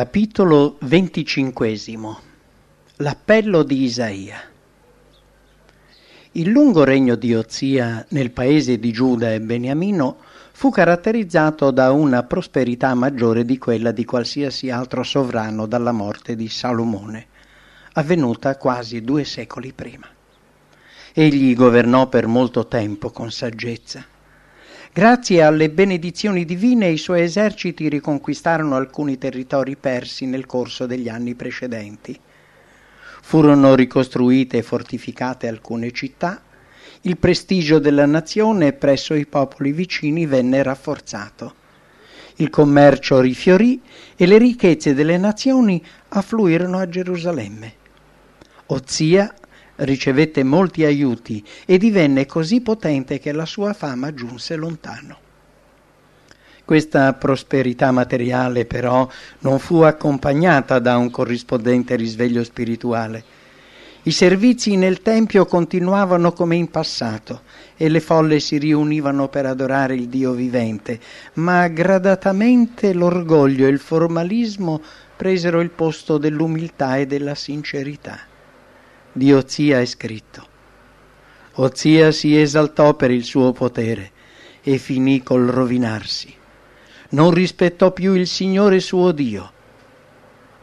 Capitolo venticinquesimo L'appello di Isaia Il lungo regno di Ozia nel paese di Giuda e Beniamino fu caratterizzato da una prosperità maggiore di quella di qualsiasi altro sovrano dalla morte di Salomone, avvenuta quasi due secoli prima. Egli governò per molto tempo con saggezza Grazie alle benedizioni divine i suoi eserciti riconquistarono alcuni territori persi nel corso degli anni precedenti. Furono ricostruite e fortificate alcune città, il prestigio della nazione presso i popoli vicini venne rafforzato. Il commercio rifiorì e le ricchezze delle nazioni affluirono a Gerusalemme. Ozia ricevette molti aiuti e divenne così potente che la sua fama giunse lontano. Questa prosperità materiale però non fu accompagnata da un corrispondente risveglio spirituale. I servizi nel Tempio continuavano come in passato e le folle si riunivano per adorare il Dio vivente, ma gradatamente l'orgoglio e il formalismo presero il posto dell'umiltà e della sincerità di Ozia è scritto. Ozia si esaltò per il suo potere e finì col rovinarsi. Non rispettò più il Signore suo Dio.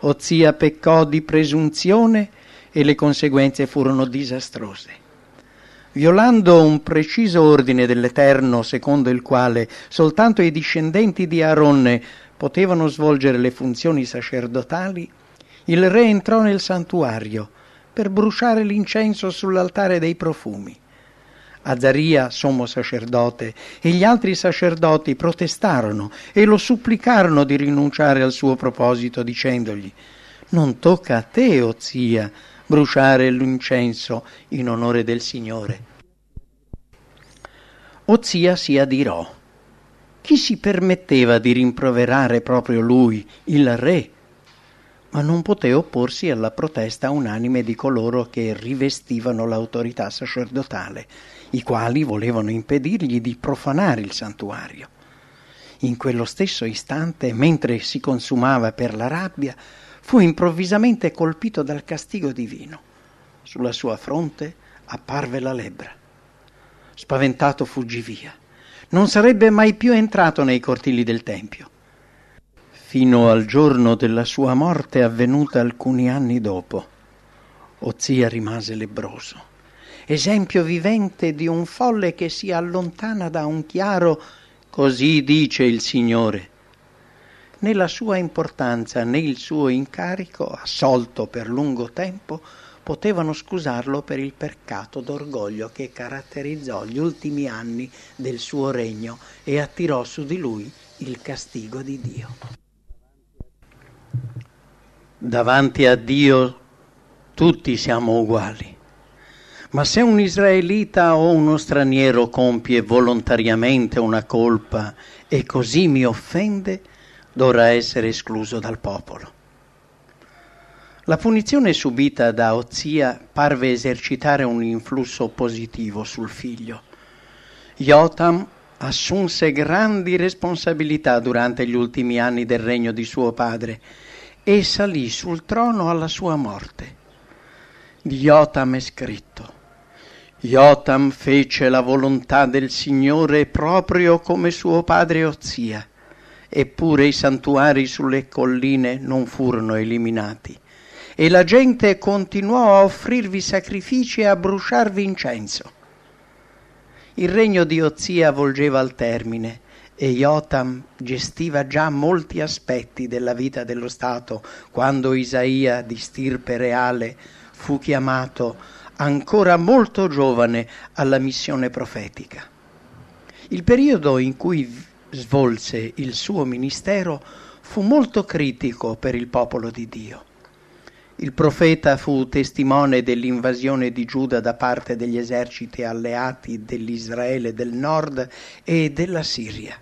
Ozia peccò di presunzione e le conseguenze furono disastrose. Violando un preciso ordine dell'Eterno secondo il quale soltanto i discendenti di Aaronne potevano svolgere le funzioni sacerdotali, il re entrò nel santuario per bruciare l'incenso sull'altare dei profumi. Azaria, sommo sacerdote, e gli altri sacerdoti protestarono e lo supplicarono di rinunciare al suo proposito, dicendogli Non tocca a te, o zia, bruciare l'incenso in onore del Signore. Ozia si adirò. Chi si permetteva di rimproverare proprio lui, il re, ma non poté opporsi alla protesta unanime di coloro che rivestivano l'autorità sacerdotale, i quali volevano impedirgli di profanare il santuario. In quello stesso istante, mentre si consumava per la rabbia, fu improvvisamente colpito dal castigo divino. Sulla sua fronte apparve la lebbra. Spaventato fuggì via. Non sarebbe mai più entrato nei cortili del Tempio fino al giorno della sua morte avvenuta alcuni anni dopo. Ozia rimase lebroso, esempio vivente di un folle che si allontana da un chiaro così dice il Signore. Né la sua importanza né il suo incarico, assolto per lungo tempo, potevano scusarlo per il peccato d'orgoglio che caratterizzò gli ultimi anni del suo regno e attirò su di lui il castigo di Dio davanti a Dio tutti siamo uguali. Ma se un israelita o uno straniero compie volontariamente una colpa e così mi offende, dovrà essere escluso dal popolo. La punizione subita da Ozia parve esercitare un influsso positivo sul figlio. Jotam assunse grandi responsabilità durante gli ultimi anni del regno di suo padre e salì sul trono alla sua morte. Di Jotam è scritto. Jotam fece la volontà del Signore proprio come suo padre Ozia, eppure i santuari sulle colline non furono eliminati, e la gente continuò a offrirvi sacrifici e a bruciarvi incenso. Il regno di Ozia volgeva al termine e Jotam gestiva già molti aspetti della vita dello Stato quando Isaia di stirpe reale fu chiamato ancora molto giovane alla missione profetica. Il periodo in cui svolse il suo ministero fu molto critico per il popolo di Dio. Il profeta fu testimone dell'invasione di Giuda da parte degli eserciti alleati dell'Israele del nord e della Siria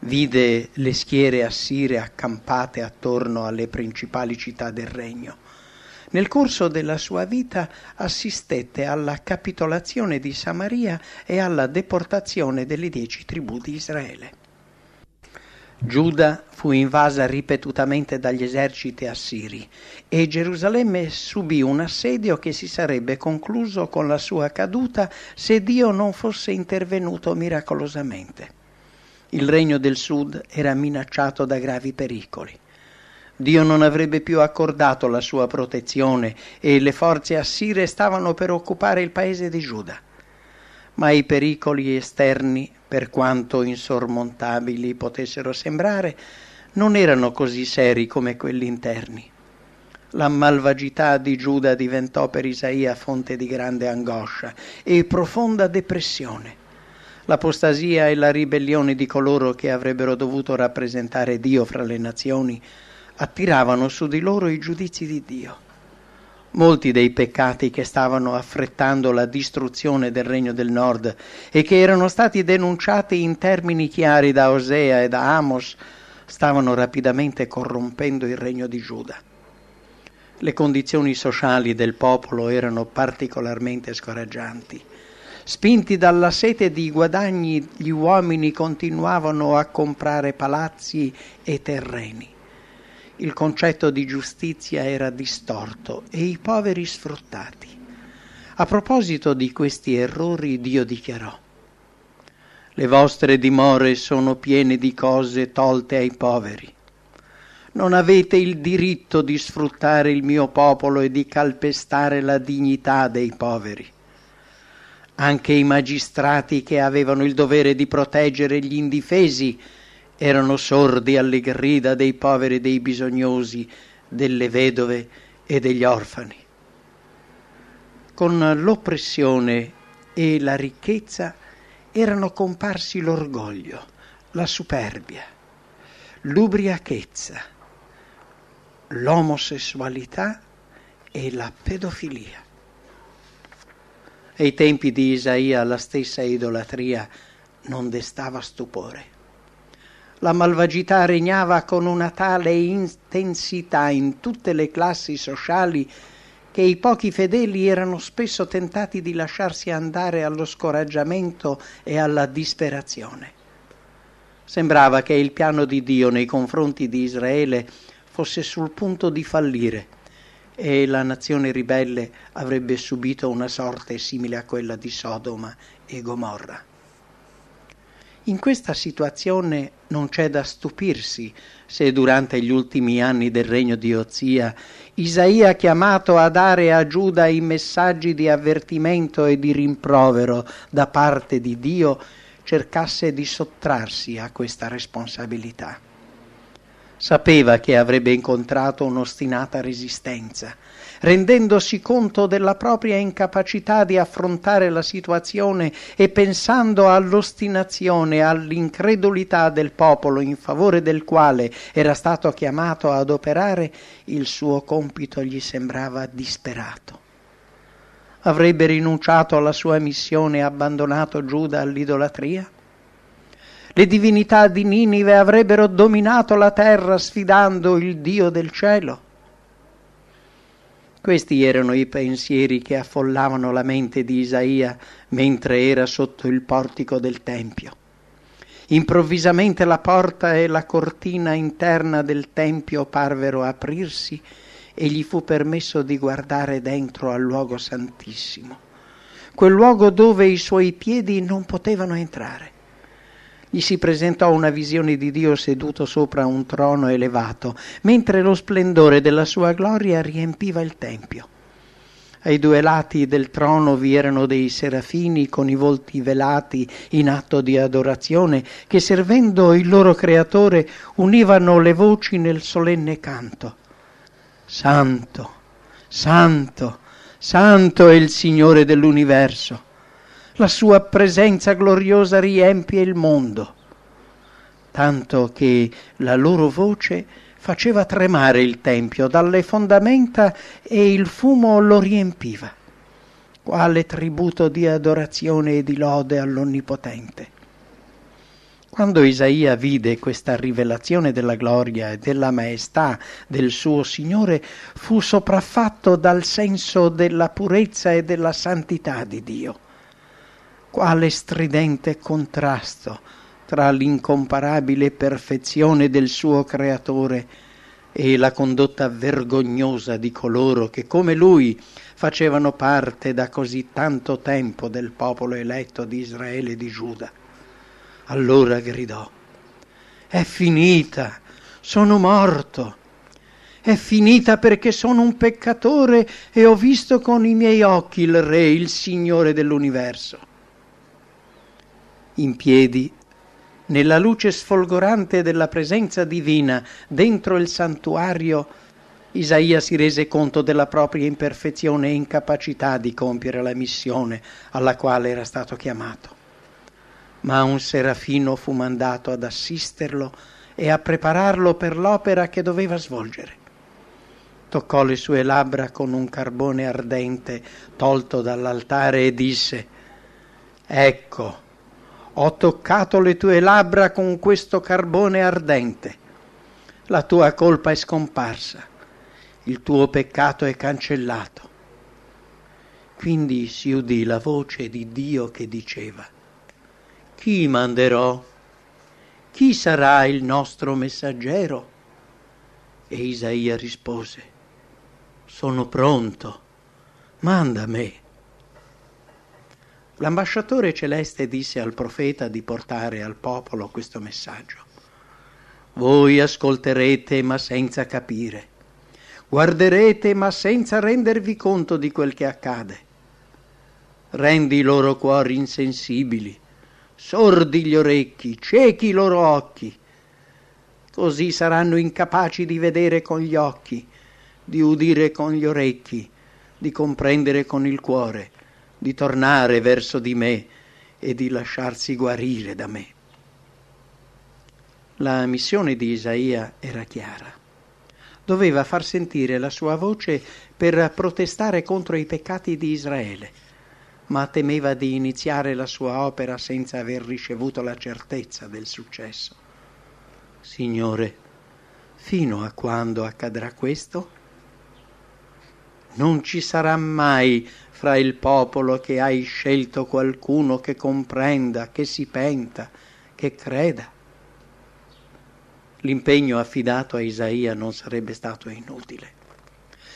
vide le schiere assire accampate attorno alle principali città del regno. Nel corso della sua vita assistette alla capitolazione di Samaria e alla deportazione delle dieci tribù di Israele. Giuda fu invasa ripetutamente dagli eserciti assiri e Gerusalemme subì un assedio che si sarebbe concluso con la sua caduta se Dio non fosse intervenuto miracolosamente. Il regno del sud era minacciato da gravi pericoli. Dio non avrebbe più accordato la sua protezione e le forze assire stavano per occupare il paese di Giuda. Ma i pericoli esterni, per quanto insormontabili potessero sembrare, non erano così seri come quelli interni. La malvagità di Giuda diventò per Isaia fonte di grande angoscia e profonda depressione. L'apostasia e la ribellione di coloro che avrebbero dovuto rappresentare Dio fra le nazioni attiravano su di loro i giudizi di Dio. Molti dei peccati che stavano affrettando la distruzione del regno del nord e che erano stati denunciati in termini chiari da Osea e da Amos stavano rapidamente corrompendo il regno di Giuda. Le condizioni sociali del popolo erano particolarmente scoraggianti. Spinti dalla sete di guadagni, gli uomini continuavano a comprare palazzi e terreni. Il concetto di giustizia era distorto e i poveri sfruttati. A proposito di questi errori Dio dichiarò le vostre dimore sono piene di cose tolte ai poveri. Non avete il diritto di sfruttare il mio popolo e di calpestare la dignità dei poveri. Anche i magistrati che avevano il dovere di proteggere gli indifesi erano sordi alle grida dei poveri e dei bisognosi, delle vedove e degli orfani. Con l'oppressione e la ricchezza erano comparsi l'orgoglio, la superbia, l'ubriachezza, l'omosessualità e la pedofilia. Ai tempi di Isaia la stessa idolatria non destava stupore. La malvagità regnava con una tale intensità in tutte le classi sociali che i pochi fedeli erano spesso tentati di lasciarsi andare allo scoraggiamento e alla disperazione. Sembrava che il piano di Dio nei confronti di Israele fosse sul punto di fallire e la nazione ribelle avrebbe subito una sorte simile a quella di Sodoma e Gomorra. In questa situazione non c'è da stupirsi se durante gli ultimi anni del regno di Ozia Isaia chiamato a dare a Giuda i messaggi di avvertimento e di rimprovero da parte di Dio cercasse di sottrarsi a questa responsabilità. Sapeva che avrebbe incontrato un'ostinata resistenza rendendosi conto della propria incapacità di affrontare la situazione e pensando all'ostinazione e all'incredulità del popolo in favore del quale era stato chiamato ad operare, il suo compito gli sembrava disperato. Avrebbe rinunciato alla sua missione e abbandonato Giuda all'idolatria? Le divinità di Ninive avrebbero dominato la terra sfidando il Dio del cielo? Questi erano i pensieri che affollavano la mente di Isaia mentre era sotto il portico del Tempio. Improvvisamente la porta e la cortina interna del Tempio parvero aprirsi e gli fu permesso di guardare dentro al luogo santissimo, quel luogo dove i suoi piedi non potevano entrare gli si presentò una visione di Dio seduto sopra un trono elevato, mentre lo splendore della sua gloria riempiva il tempio. Ai due lati del trono vi erano dei serafini con i volti velati in atto di adorazione che servendo il loro creatore univano le voci nel solenne canto. Santo, santo, santo è il Signore dell'universo la sua presenza gloriosa riempie il mondo, tanto che la loro voce faceva tremare il tempio dalle fondamenta e il fumo lo riempiva, quale tributo di adorazione e di lode all'Onnipotente. Quando Isaia vide questa rivelazione della gloria e della maestà del suo Signore, fu sopraffatto dal senso della purezza e della santità di Dio quale stridente contrasto tra l'incomparabile perfezione del suo creatore e la condotta vergognosa di coloro che come lui facevano parte da così tanto tempo del popolo eletto di Israele e di Giuda. Allora gridò, è finita, sono morto. È finita perché sono un peccatore e ho visto con i miei occhi il Re, il Signore dell'universo. In piedi, nella luce sfolgorante della presenza divina dentro il santuario, Isaia si rese conto della propria imperfezione e incapacità di compiere la missione alla quale era stato chiamato. Ma un serafino fu mandato ad assisterlo e a prepararlo per l'opera che doveva svolgere. Toccò le sue labbra con un carbone ardente tolto dall'altare e disse, Ecco, ho toccato le tue labbra con questo carbone ardente. La tua colpa è scomparsa, il tuo peccato è cancellato. Quindi si udì la voce di Dio che diceva, Chi manderò? Chi sarà il nostro messaggero? E Isaia rispose, Sono pronto, manda me. L'ambasciatore celeste disse al profeta di portare al popolo questo messaggio. Voi ascolterete ma senza capire, guarderete ma senza rendervi conto di quel che accade. Rendi i loro cuori insensibili sordi gli orecchi, ciechi i loro occhi. Così saranno incapaci di vedere con gli occhi, di udire con gli orecchi, di comprendere con il cuore, di tornare verso di me e di lasciarsi guarire da me. La missione di Isaia era chiara. Doveva far sentire la sua voce per protestare contro i peccati di Israele ma temeva di iniziare la sua opera senza aver ricevuto la certezza del successo. Signore, fino a quando accadrà questo? Non ci sarà mai fra il popolo che hai scelto qualcuno che comprenda, che si penta, che creda. L'impegno affidato a Isaia non sarebbe stato inutile.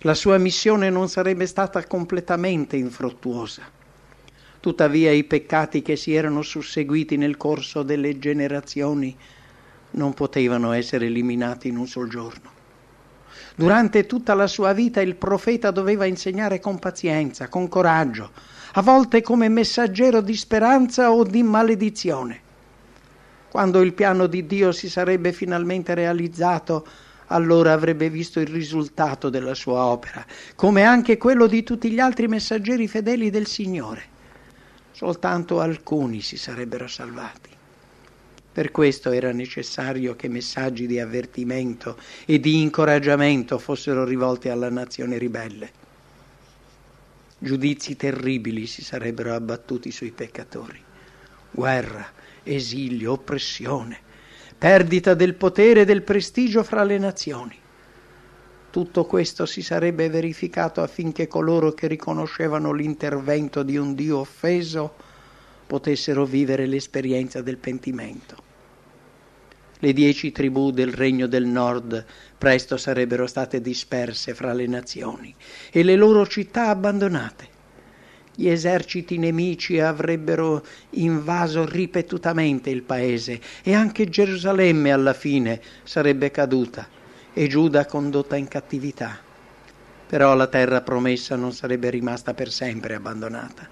La sua missione non sarebbe stata completamente infruttuosa. Tuttavia i peccati che si erano susseguiti nel corso delle generazioni non potevano essere eliminati in un sol giorno. Durante tutta la sua vita il profeta doveva insegnare con pazienza, con coraggio, a volte come messaggero di speranza o di maledizione. Quando il piano di Dio si sarebbe finalmente realizzato, allora avrebbe visto il risultato della sua opera, come anche quello di tutti gli altri messaggeri fedeli del Signore soltanto alcuni si sarebbero salvati. Per questo era necessario che messaggi di avvertimento e di incoraggiamento fossero rivolti alla nazione ribelle. Giudizi terribili si sarebbero abbattuti sui peccatori. Guerra, esilio, oppressione, perdita del potere e del prestigio fra le nazioni. Tutto questo si sarebbe verificato affinché coloro che riconoscevano l'intervento di un Dio offeso potessero vivere l'esperienza del pentimento. Le dieci tribù del regno del nord presto sarebbero state disperse fra le nazioni e le loro città abbandonate. Gli eserciti nemici avrebbero invaso ripetutamente il paese e anche Gerusalemme alla fine sarebbe caduta e Giuda condotta in cattività. Però la terra promessa non sarebbe rimasta per sempre abbandonata.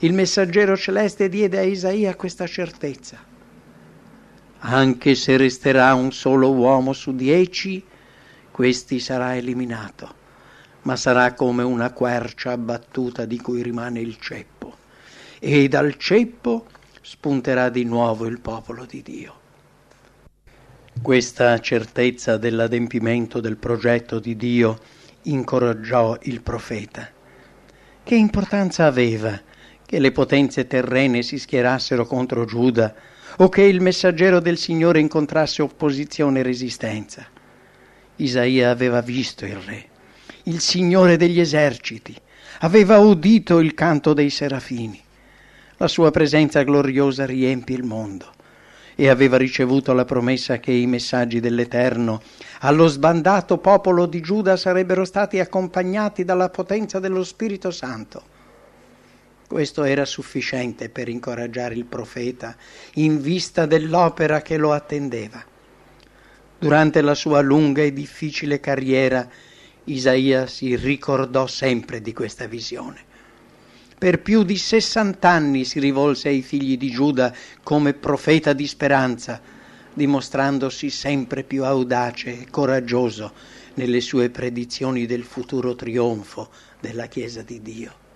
Il messaggero celeste diede a Isaia questa certezza. Anche se resterà un solo uomo su dieci, questi sarà eliminato, ma sarà come una quercia abbattuta di cui rimane il ceppo, e dal ceppo spunterà di nuovo il popolo di Dio. Questa certezza dell'adempimento del progetto di Dio incoraggiò il profeta. Che importanza aveva che le potenze terrene si schierassero contro Giuda o che il messaggero del Signore incontrasse opposizione e resistenza? Isaia aveva visto il Re, il Signore degli eserciti, aveva udito il canto dei serafini. La sua presenza gloriosa riempie il mondo e aveva ricevuto la promessa che i messaggi dell'Eterno allo sbandato popolo di Giuda sarebbero stati accompagnati dalla potenza dello Spirito Santo. Questo era sufficiente per incoraggiare il profeta in vista dell'opera che lo attendeva. Durante la sua lunga e difficile carriera, Isaia si ricordò sempre di questa visione. Per più di 60 anni si rivolse ai figli di Giuda come profeta di speranza, dimostrandosi sempre più audace e coraggioso nelle sue predizioni del futuro trionfo della Chiesa di Dio.